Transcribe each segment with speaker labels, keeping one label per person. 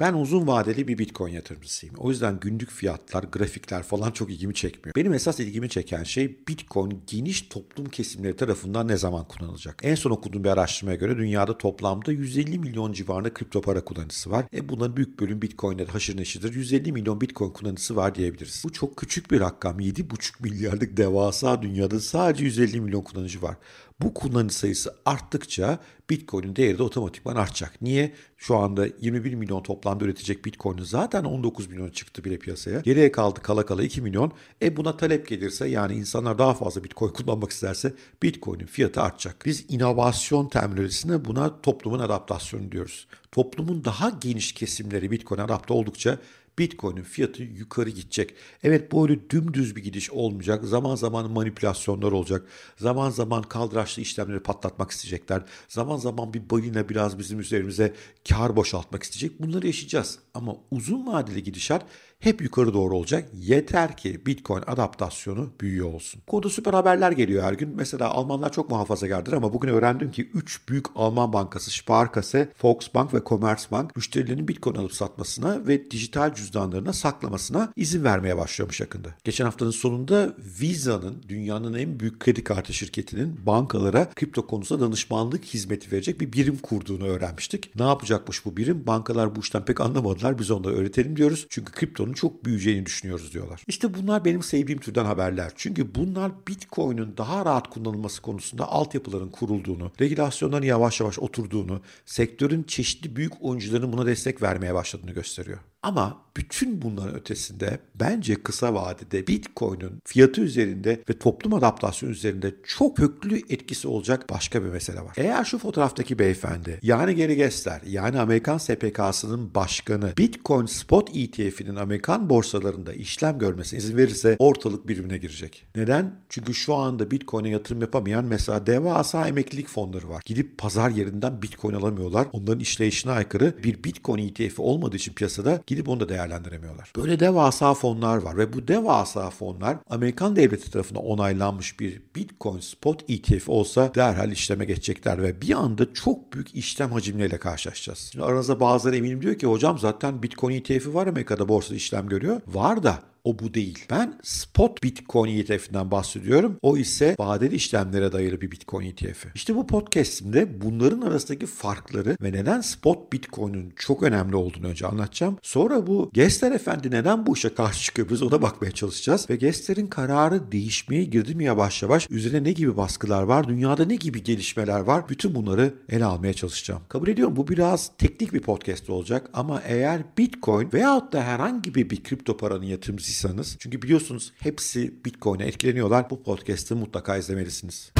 Speaker 1: Ben uzun vadeli bir Bitcoin yatırımcısıyım. O yüzden günlük fiyatlar, grafikler falan çok ilgimi çekmiyor. Benim esas ilgimi çeken şey Bitcoin geniş toplum kesimleri tarafından ne zaman kullanılacak? En son okuduğum bir araştırmaya göre dünyada toplamda 150 milyon civarında kripto para kullanıcısı var. E bunların büyük bölüm Bitcoin'de haşır neşidir. 150 milyon Bitcoin kullanıcısı var diyebiliriz. Bu çok küçük bir rakam. 7,5 milyarlık devasa dünyada sadece 150 milyon kullanıcı var. Bu kullanıcı sayısı arttıkça Bitcoin'in değeri de otomatikman artacak. Niye? Şu anda 21 milyon toplamda üretecek Bitcoin'in zaten 19 milyon çıktı bile piyasaya. Geriye kaldı kala kala 2 milyon. E buna talep gelirse yani insanlar daha fazla Bitcoin kullanmak isterse Bitcoin'in fiyatı artacak. Biz inovasyon terminolojisine buna toplumun adaptasyonu diyoruz. Toplumun daha geniş kesimleri Bitcoin'e adapte oldukça Bitcoin'in fiyatı yukarı gidecek. Evet böyle dümdüz bir gidiş olmayacak. Zaman zaman manipülasyonlar olacak. Zaman zaman kaldıraçlı işlemleri patlatmak isteyecekler. Zaman zaman bir balina biraz bizim üzerimize kar boşaltmak isteyecek. Bunları yaşayacağız. Ama uzun vadeli gidişat hep yukarı doğru olacak. Yeter ki Bitcoin adaptasyonu büyüyor olsun. Konuda süper haberler geliyor her gün. Mesela Almanlar çok muhafazakardır ama bugün öğrendim ki 3 büyük Alman bankası Sparkasse, Volksbank ve Commerzbank müşterilerinin Bitcoin alıp satmasına ve dijital cüzdanlarına saklamasına izin vermeye başlıyormuş yakında. Geçen haftanın sonunda Visa'nın dünyanın en büyük kredi kartı şirketinin bankalara kripto konusunda danışmanlık hizmeti verecek bir birim kurduğunu öğrenmiştik. Ne yapacakmış bu birim? Bankalar bu işten pek anlamadılar. Biz onları öğretelim diyoruz. Çünkü kripto rakamının çok büyüyeceğini düşünüyoruz diyorlar. İşte bunlar benim sevdiğim türden haberler. Çünkü bunlar Bitcoin'in daha rahat kullanılması konusunda altyapıların kurulduğunu, regülasyonların yavaş yavaş oturduğunu, sektörün çeşitli büyük oyuncuların buna destek vermeye başladığını gösteriyor. Ama bütün bunların ötesinde bence kısa vadede Bitcoin'in fiyatı üzerinde ve toplum adaptasyonu üzerinde çok köklü etkisi olacak başka bir mesele var. Eğer şu fotoğraftaki beyefendi yani Gary Gessler yani Amerikan SPK'sının başkanı Bitcoin Spot ETF'inin Amerikan borsalarında işlem görmesine izin verirse ortalık birbirine girecek. Neden? Çünkü şu anda Bitcoin'e yatırım yapamayan mesela devasa emeklilik fonları var. Gidip pazar yerinden Bitcoin alamıyorlar. Onların işleyişine aykırı bir Bitcoin ETF'i olmadığı için piyasada gidip onu da değerlendiremiyorlar. Böyle devasa fonlar var ve bu devasa fonlar Amerikan devleti tarafından onaylanmış bir Bitcoin spot ETF olsa derhal işleme geçecekler ve bir anda çok büyük işlem hacimleriyle karşılaşacağız. Şimdi aranızda bazıları eminim diyor ki hocam zaten Bitcoin ETF'i var Amerika'da borsada işlem görüyor. Var da o bu değil. Ben spot Bitcoin ETF'inden bahsediyorum. O ise vadeli işlemlere dayalı bir Bitcoin ETF'i. İşte bu podcast'imde bunların arasındaki farkları ve neden spot Bitcoin'in çok önemli olduğunu önce anlatacağım. Sonra bu Gessler Efendi neden bu işe karşı çıkıyor biz ona bakmaya çalışacağız. Ve Gessler'in kararı değişmeye girdi mi yavaş yavaş? Üzerine ne gibi baskılar var? Dünyada ne gibi gelişmeler var? Bütün bunları ele almaya çalışacağım. Kabul ediyorum bu biraz teknik bir podcast olacak ama eğer Bitcoin veyahut da herhangi bir, bir kripto paranın yatırımcısı yatırımcıysanız çünkü biliyorsunuz hepsi Bitcoin'e etkileniyorlar. Bu podcast'ı mutlaka izlemelisiniz.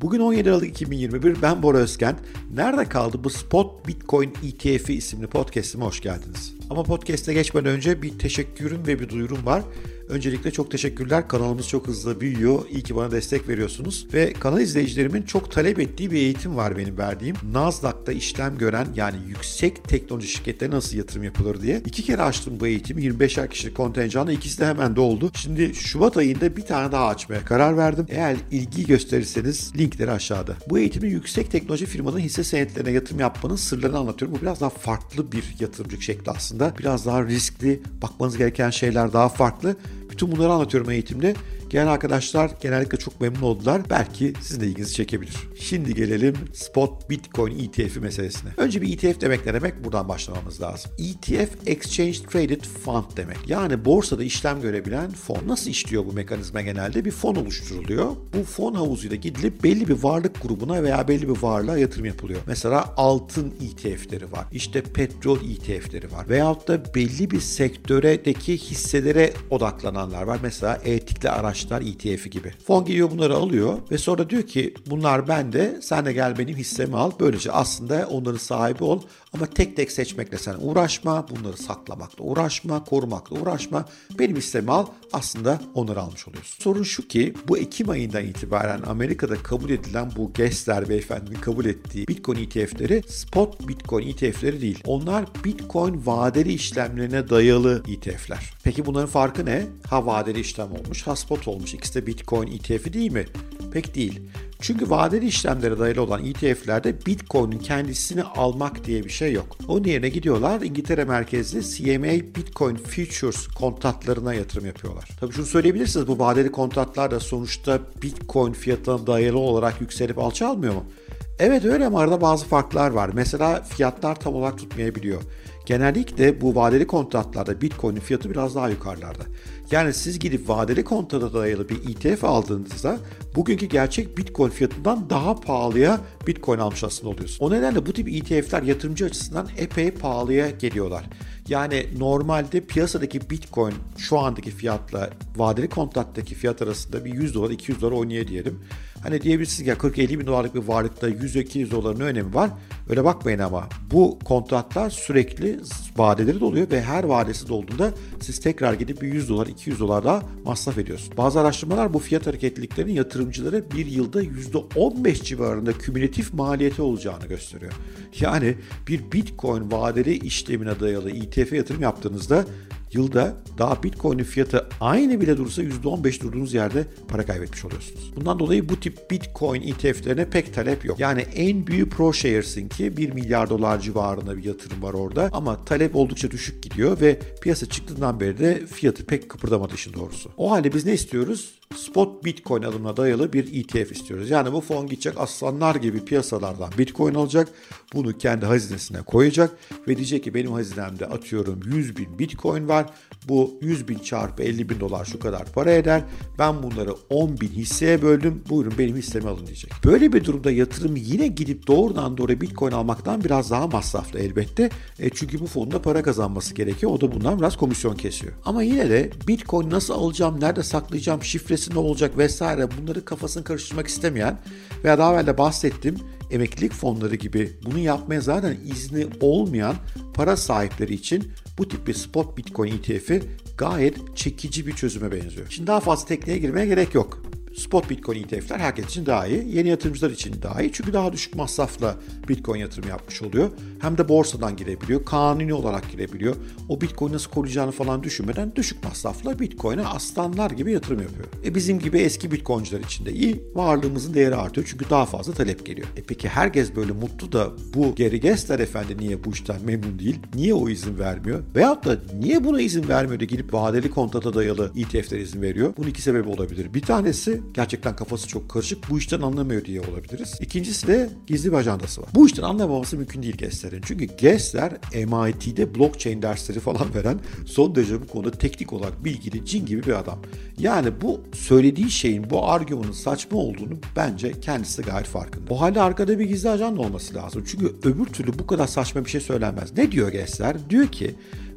Speaker 1: Bugün 17 Aralık 2021 ben Bora Özkent. Nerede kaldı bu Spot Bitcoin ETF'i isimli podcast'ime hoş geldiniz. Ama podcast'e geçmeden önce bir teşekkürüm ve bir duyurum var. Öncelikle çok teşekkürler. Kanalımız çok hızlı büyüyor. İyi ki bana destek veriyorsunuz. Ve kanal izleyicilerimin çok talep ettiği bir eğitim var benim verdiğim. Nasdaq'ta işlem gören yani yüksek teknoloji şirketlerine nasıl yatırım yapılır diye. İki kere açtım bu eğitimi. 25'er kişilik kontenjanla ikisi de hemen doldu. Şimdi Şubat ayında bir tane daha açmaya karar verdim. Eğer ilgi gösterirseniz linkleri aşağıda. Bu eğitimi yüksek teknoloji firmanın hisse senetlerine yatırım yapmanın sırlarını anlatıyorum. Bu biraz daha farklı bir yatırımcılık şekli aslında. Biraz daha riskli, bakmanız gereken şeyler daha farklı. Bütün bunları anlatıyorum eğitimde. Gelen arkadaşlar genellikle çok memnun oldular. Belki sizin de ilginizi çekebilir. Şimdi gelelim spot Bitcoin ETF'i meselesine. Önce bir ETF demek ne demek? Buradan başlamamız lazım. ETF Exchange Traded Fund demek. Yani borsada işlem görebilen fon. Nasıl işliyor bu mekanizma genelde? Bir fon oluşturuluyor. Bu fon havuzuyla gidilip belli bir varlık grubuna veya belli bir varlığa yatırım yapılıyor. Mesela altın ETF'leri var. İşte petrol ETF'leri var. Veyahut da belli bir sektöredeki hisselere odaklananlar var. Mesela etikli araç araçlar ETF'i gibi. Fon geliyor bunları alıyor ve sonra diyor ki bunlar bende sen de gel benim hissemi al. Böylece aslında onların sahibi ol ama tek tek seçmekle sen uğraşma. Bunları saklamakla uğraşma, korumakla uğraşma. Benim hissemi al aslında onları almış oluyorsun. Sorun şu ki bu Ekim ayından itibaren Amerika'da kabul edilen bu Gessler beyefendinin kabul ettiği Bitcoin ETF'leri spot Bitcoin ETF'leri değil. Onlar Bitcoin vadeli işlemlerine dayalı ETF'ler. Peki bunların farkı ne? Ha vadeli işlem olmuş, ha spot olmuş. İkisi de Bitcoin ETF'i değil mi? Pek değil. Çünkü vadeli işlemlere dayalı olan ETF'lerde Bitcoin'in kendisini almak diye bir şey yok. Onun yerine gidiyorlar İngiltere merkezli CMA Bitcoin Futures kontratlarına yatırım yapıyorlar. Tabii şunu söyleyebilirsiniz bu vadeli kontratlar da sonuçta Bitcoin fiyatına dayalı olarak yükselip alçalmıyor mu? Evet öyle ama arada bazı farklar var. Mesela fiyatlar tam olarak tutmayabiliyor. Genellikle bu vadeli kontratlarda Bitcoin'in fiyatı biraz daha yukarılarda. Yani siz gidip vadeli kontrata dayalı bir ETF aldığınızda bugünkü gerçek Bitcoin fiyatından daha pahalıya Bitcoin almış aslında oluyorsunuz. O nedenle bu tip ETF'ler yatırımcı açısından epey pahalıya geliyorlar. Yani normalde piyasadaki Bitcoin şu andaki fiyatla vadeli kontrattaki fiyat arasında bir 100 dolar 200 dolar oynuyor diyelim. Hani diyebilirsiniz ya 40-50 bin dolarlık bir varlıkta 100-200 doların önemi var. Öyle bakmayın ama bu kontratlar sürekli vadeleri doluyor ve her vadesi dolduğunda siz tekrar gidip bir 100 dolar 200 dolar daha masraf ediyorsunuz. Bazı araştırmalar bu fiyat hareketliliklerinin yatırımcılara bir yılda %15 civarında kümülatif maliyeti olacağını gösteriyor. Yani bir Bitcoin vadeli işlemine dayalı ETF yatırım yaptığınızda yılda daha Bitcoin'in fiyatı aynı bile dursa %15 durduğunuz yerde para kaybetmiş oluyorsunuz. Bundan dolayı bu tip Bitcoin ETF'lerine pek talep yok. Yani en büyük ProShares'in ki 1 milyar dolar civarında bir yatırım var orada ama talep oldukça düşük gidiyor ve piyasa çıktığından beri de fiyatı pek kıpırdamadı işin doğrusu. O halde biz ne istiyoruz? Spot Bitcoin alımına dayalı bir ETF istiyoruz. Yani bu fon gidecek aslanlar gibi piyasalardan Bitcoin alacak. Bunu kendi hazinesine koyacak ve diyecek ki benim hazinemde atıyorum 100 bin Bitcoin var. Bu 100 bin çarpı 50 bin dolar şu kadar para eder. Ben bunları 10 bin hisseye böldüm. Buyurun benim hissemi alın diyecek. Böyle bir durumda yatırım yine gidip doğrudan doğru Bitcoin almaktan biraz daha masraflı elbette. E çünkü bu fonda para kazanması gerekiyor. O da bundan biraz komisyon kesiyor. Ama yine de Bitcoin nasıl alacağım, nerede saklayacağım, şifresi ne olacak vesaire bunları kafasını karıştırmak istemeyen veya daha evvel de bahsettim emeklilik fonları gibi bunu yapmaya zaten izni olmayan para sahipleri için bu tip bir spot bitcoin ETF'i gayet çekici bir çözüme benziyor. Şimdi daha fazla tekniğe girmeye gerek yok. Spot Bitcoin ETF'ler herkes için daha iyi. Yeni yatırımcılar için daha iyi. Çünkü daha düşük masrafla Bitcoin yatırım yapmış oluyor. Hem de borsadan girebiliyor. Kanuni olarak girebiliyor. O Bitcoin nasıl koruyacağını falan düşünmeden düşük masrafla Bitcoin'e aslanlar gibi yatırım yapıyor. E bizim gibi eski Bitcoin'ciler için de iyi. Varlığımızın değeri artıyor. Çünkü daha fazla talep geliyor. E peki herkes böyle mutlu da bu Gary Gensler efendi niye bu işten memnun değil? Niye o izin vermiyor? Veyahut da niye buna izin vermiyor da gidip vadeli kontrata dayalı ETF'lere izin veriyor? Bunun iki sebebi olabilir. Bir tanesi gerçekten kafası çok karışık. Bu işten anlamıyor diye olabiliriz. İkincisi de gizli bir ajandası var. Bu işten anlamaması mümkün değil Gessler'in. Çünkü Gessler MIT'de blockchain dersleri falan veren son derece bu konuda teknik olarak bilgili cin gibi bir adam. Yani bu söylediği şeyin bu argümanın saçma olduğunu bence kendisi gayet farkında. O halde arkada bir gizli ajanda olması lazım. Çünkü öbür türlü bu kadar saçma bir şey söylenmez. Ne diyor Gessler? Diyor ki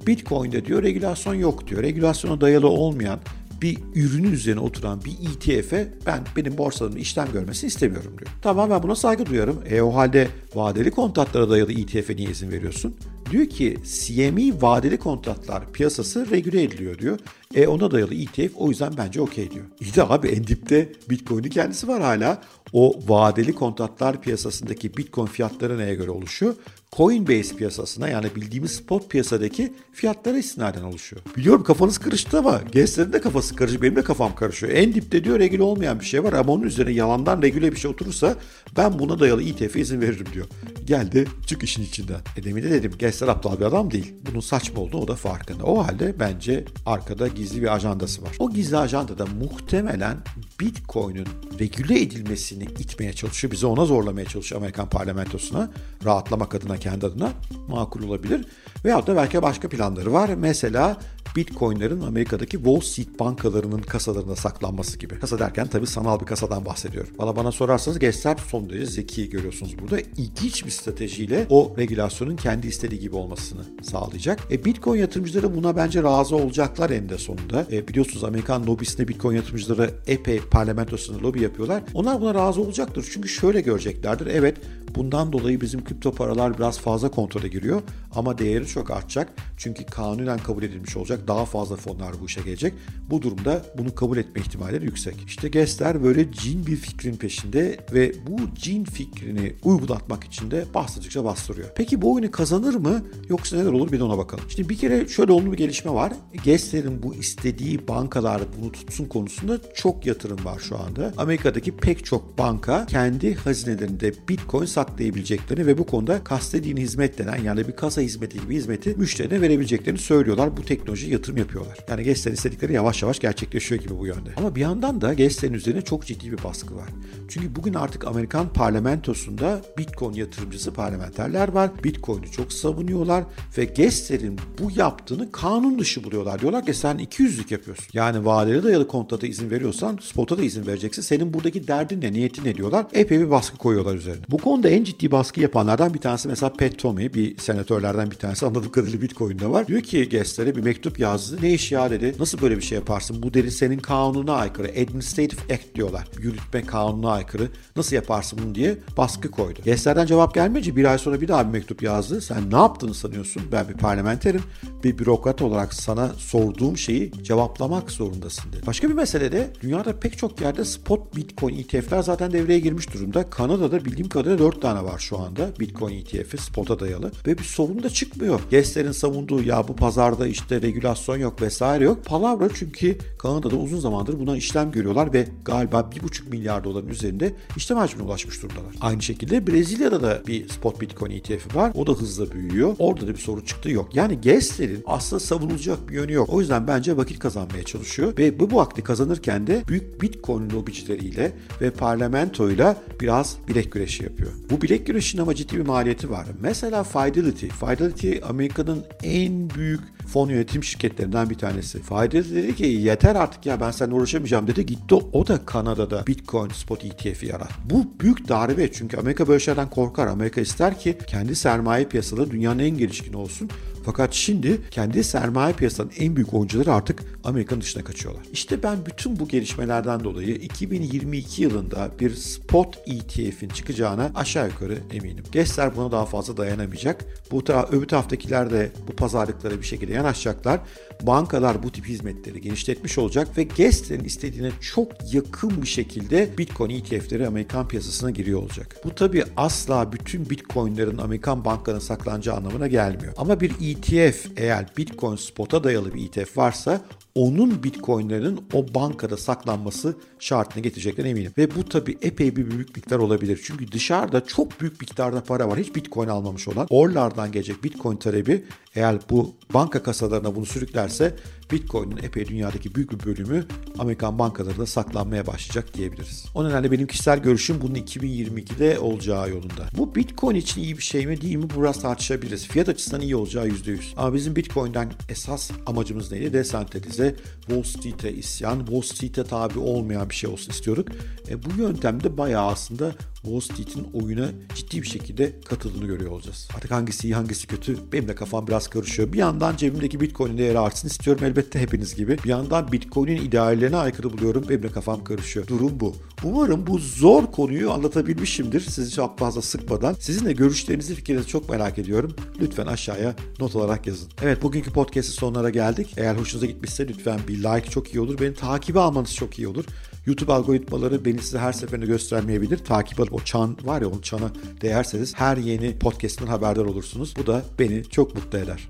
Speaker 1: Bitcoin'de diyor regülasyon yok diyor. Regülasyona dayalı olmayan bir ürünün üzerine oturan bir ETF'e ben benim borsalarımın işlem görmesini istemiyorum diyor. Tamam ben buna saygı duyarım. E o halde vadeli kontratlara dayalı ETF'e niye izin veriyorsun? Diyor ki CME vadeli kontratlar piyasası regüle ediliyor diyor. E ona dayalı ETF o yüzden bence okey diyor. İyi de abi en dipte Bitcoin'in kendisi var hala. O vadeli kontratlar piyasasındaki Bitcoin fiyatları neye göre oluşuyor? Coinbase piyasasına yani bildiğimiz spot piyasadaki fiyatlara istinaden oluşuyor. Biliyorum kafanız karıştı ama gençlerin de kafası karışık. Benim de kafam karışıyor. En dipte diyor regüle olmayan bir şey var ama onun üzerine yalandan regüle bir şey oturursa ben buna dayalı ETF'e izin veririm diyor. Geldi çık işin içinden. E demin de dedim gençler aptal bir adam değil. Bunun saçma olduğunu o da farkında. O halde bence arkada gizli bir ajandası var. O gizli ajandada muhtemelen Bitcoin'in regüle edilmesini itmeye çalışıyor. Bizi ona zorlamaya çalışıyor Amerikan parlamentosuna. Rahatlamak adına kendi adına makul olabilir. Veyahut da belki başka planları var. Mesela Bitcoin'lerin Amerika'daki Wall Street bankalarının kasalarında saklanması gibi. Kasa derken tabii sanal bir kasadan bahsediyorum. Bana bana sorarsanız gençler son derece zeki görüyorsunuz burada. İlginç bir stratejiyle o regülasyonun kendi istediği gibi olmasını sağlayacak. E, Bitcoin yatırımcıları buna bence razı olacaklar en de sonunda. E, biliyorsunuz Amerikan lobisinde Bitcoin yatırımcıları epey parlamentosunda lobi yapıyorlar. Onlar buna razı olacaktır. Çünkü şöyle göreceklerdir. Evet Bundan dolayı bizim kripto paralar biraz fazla kontrole giriyor ama değeri çok artacak. Çünkü kanunen kabul edilmiş olacak. Daha fazla fonlar bu işe gelecek. Bu durumda bunu kabul etme ihtimalleri yüksek. İşte Gessler böyle cin bir fikrin peşinde ve bu cin fikrini uygulatmak için de bastırdıkça bastırıyor. Peki bu oyunu kazanır mı yoksa neler olur bir de ona bakalım. Şimdi bir kere şöyle olumlu bir gelişme var. Gessler'in bu istediği bankalar bunu tutsun konusunda çok yatırım var şu anda. Amerika'daki pek çok banka kendi hazinelerinde Bitcoin saklayabileceklerini ve bu konuda kastediğin hizmet denen yani bir kasa hizmeti gibi hizmeti müşterine verebileceklerini söylüyorlar. Bu teknoloji yatırım yapıyorlar. Yani Gessler'in istedikleri yavaş yavaş gerçekleşiyor gibi bu yönde. Ama bir yandan da Gessler'in üzerine çok ciddi bir baskı var. Çünkü bugün artık Amerikan parlamentosunda Bitcoin yatırımcısı parlamenterler var. Bitcoin'i çok savunuyorlar ve Gessler'in bu yaptığını kanun dışı buluyorlar. Diyorlar ki sen 200'lük yapıyorsun. Yani vadeli dayalı kontrata izin veriyorsan spota da izin vereceksin. Senin buradaki derdin ne, niyetin ne diyorlar. Epey bir baskı koyuyorlar üzerine. Bu konuda en ciddi baskı yapanlardan bir tanesi mesela Pat Tomey bir senatörlerden bir tanesi anladığım kadarıyla Bitcoin'de var. Diyor ki Gessler'e bir mektup yazdı. Ne iş ya dedi. Nasıl böyle bir şey yaparsın? Bu dedi senin kanuna aykırı. Administrative Act diyorlar. Yürütme kanununa aykırı. Nasıl yaparsın bunu diye baskı koydu. Gessler'den cevap gelmeyince bir ay sonra bir daha bir mektup yazdı. Sen ne yaptığını sanıyorsun? Ben bir parlamenterim. Bir bürokrat olarak sana sorduğum şeyi cevaplamak zorundasın dedi. Başka bir mesele de dünyada pek çok yerde spot Bitcoin ETF'ler zaten devreye girmiş durumda. Kanada'da bildiğim kadarıyla 4 tane var şu anda Bitcoin ETF'i spot'a dayalı ve bir sorun da çıkmıyor. Gessler'in savunduğu ya bu pazarda işte regülasyon yok vesaire yok. Palavra çünkü Kanada'da uzun zamandır buna işlem görüyorlar ve galiba 1,5 milyar doların üzerinde işlem hacmine ulaşmış durumdalar. Aynı şekilde Brezilya'da da bir spot Bitcoin ETF'i var. O da hızla büyüyor. Orada da bir sorun çıktı yok. Yani Gessler'in aslında savunulacak bir yönü yok. O yüzden bence vakit kazanmaya çalışıyor ve bu vakti kazanırken de büyük Bitcoin lobicileriyle ve parlamentoyla biraz bilek güreşi yapıyor. Bu bilek güreşinin ama ciddi bir maliyeti var. Mesela Fidelity. Fidelity Amerika'nın en büyük fon yönetim şirketlerinden bir tanesi. Fidelity dedi ki yeter artık ya ben seninle uğraşamayacağım dedi. Gitti o da Kanada'da Bitcoin spot ETF'i yarattı. Bu büyük darbe çünkü Amerika böyle şeylerden korkar. Amerika ister ki kendi sermaye piyasaları dünyanın en gelişkin olsun. Fakat şimdi kendi sermaye piyasanın en büyük oyuncuları artık Amerika'nın dışına kaçıyorlar. İşte ben bütün bu gelişmelerden dolayı 2022 yılında bir spot ETF'in çıkacağına aşağı yukarı eminim. Gessler buna daha fazla dayanamayacak. Bu taraf, öbür taraftakiler de bu pazarlıklara bir şekilde yanaşacaklar. Bankalar bu tip hizmetleri genişletmiş olacak ve Gessler'in istediğine çok yakın bir şekilde Bitcoin ETF'leri Amerikan piyasasına giriyor olacak. Bu tabi asla bütün Bitcoin'lerin Amerikan bankalarına saklanacağı anlamına gelmiyor. Ama bir ETF eğer Bitcoin spot'a dayalı bir ETF varsa onun bitcoinlerinin o bankada saklanması şartını getireceklerine eminim. Ve bu tabi epey bir büyük miktar olabilir. Çünkü dışarıda çok büyük miktarda para var. Hiç bitcoin almamış olan. Oralardan gelecek bitcoin talebi eğer bu banka kasalarına bunu sürüklerse Bitcoin'in epey dünyadaki büyük bir bölümü Amerikan bankalarında saklanmaya başlayacak diyebiliriz. O nedenle benim kişisel görüşüm bunun 2022'de olacağı yolunda. Bu Bitcoin için iyi bir şey mi değil mi biraz tartışabiliriz. Fiyat açısından iyi olacağı %100. Ama bizim Bitcoin'den esas amacımız neydi? Desentralize, Wall Street'e isyan, Wall Street'e tabi olmayan bir şey olsun istiyorduk. E, bu yöntemde bayağı aslında Wall Street'in oyuna ciddi bir şekilde katıldığını görüyor olacağız. Artık hangisi iyi hangisi kötü benim de kafam biraz karışıyor. Bir yandan cebimdeki Bitcoin'in değeri artsın istiyorum elbette hepiniz gibi. Bir yandan Bitcoin'in ideallerine aykırı buluyorum benim de kafam karışıyor. Durum bu. Umarım bu zor konuyu anlatabilmişimdir sizi çok fazla sıkmadan. Sizin de görüşlerinizi fikirlerinizi çok merak ediyorum. Lütfen aşağıya not olarak yazın. Evet bugünkü podcast'ın sonlara geldik. Eğer hoşunuza gitmişse lütfen bir like çok iyi olur. Beni takibi almanız çok iyi olur. YouTube algoritmaları beni size her seferinde göstermeyebilir. Takip alıp o çan var ya onun çana değerseniz her yeni podcast'ın haberdar olursunuz. Bu da beni çok mutlu eder.